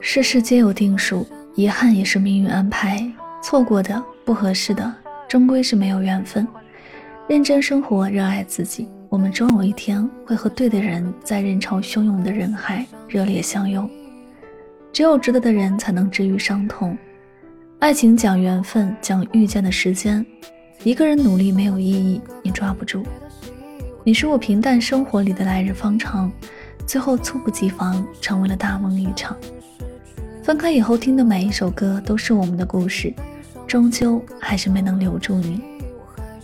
世事皆有定数，遗憾也是命运安排。错过的、不合适的，终归是没有缘分。认真生活，热爱自己，我们终有一天会和对的人在人潮汹涌的人海热烈相拥。只有值得的人，才能治愈伤痛。爱情讲缘分，讲遇见的时间。一个人努力没有意义，你抓不住。你是我平淡生活里的来日方长，最后猝不及防，成为了大梦一场。分开以后听的每一首歌都是我们的故事，终究还是没能留住你。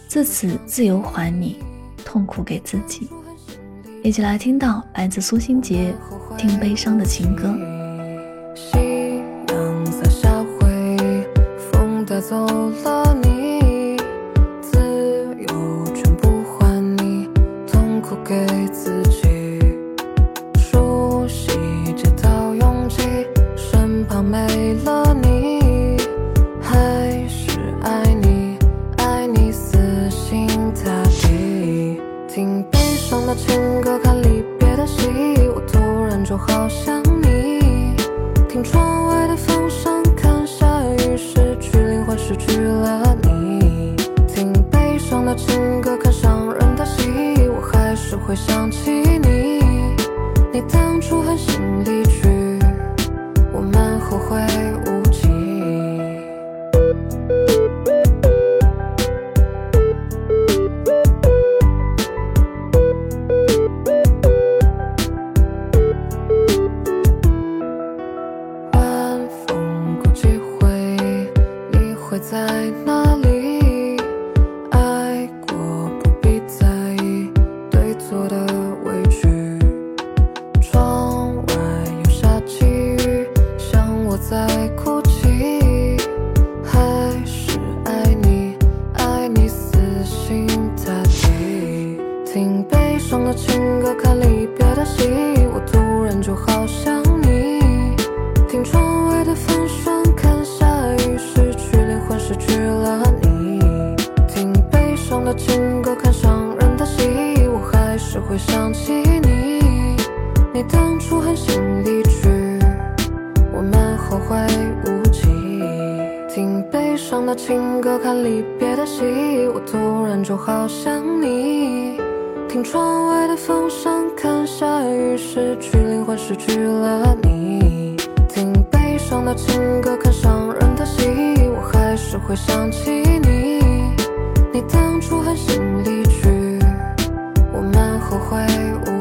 自此自由还你，痛苦给自己。一起来听到来自苏新杰《听悲伤的情歌》。夕阳洒下灰，风带走了听窗外的风声看下雨失去灵魂失去了你听悲伤的情歌看伤人的戏我还是会想起你你当初狠心会在哪想起你，你当初狠心离去，我们后悔无期。听悲伤的情歌，看离别的戏，我突然就好想你。听窗外的风声，看下雨，失去灵魂，失去了你。听悲伤的情歌，看伤人的戏，我还是会想起你。你当初狠心后悔。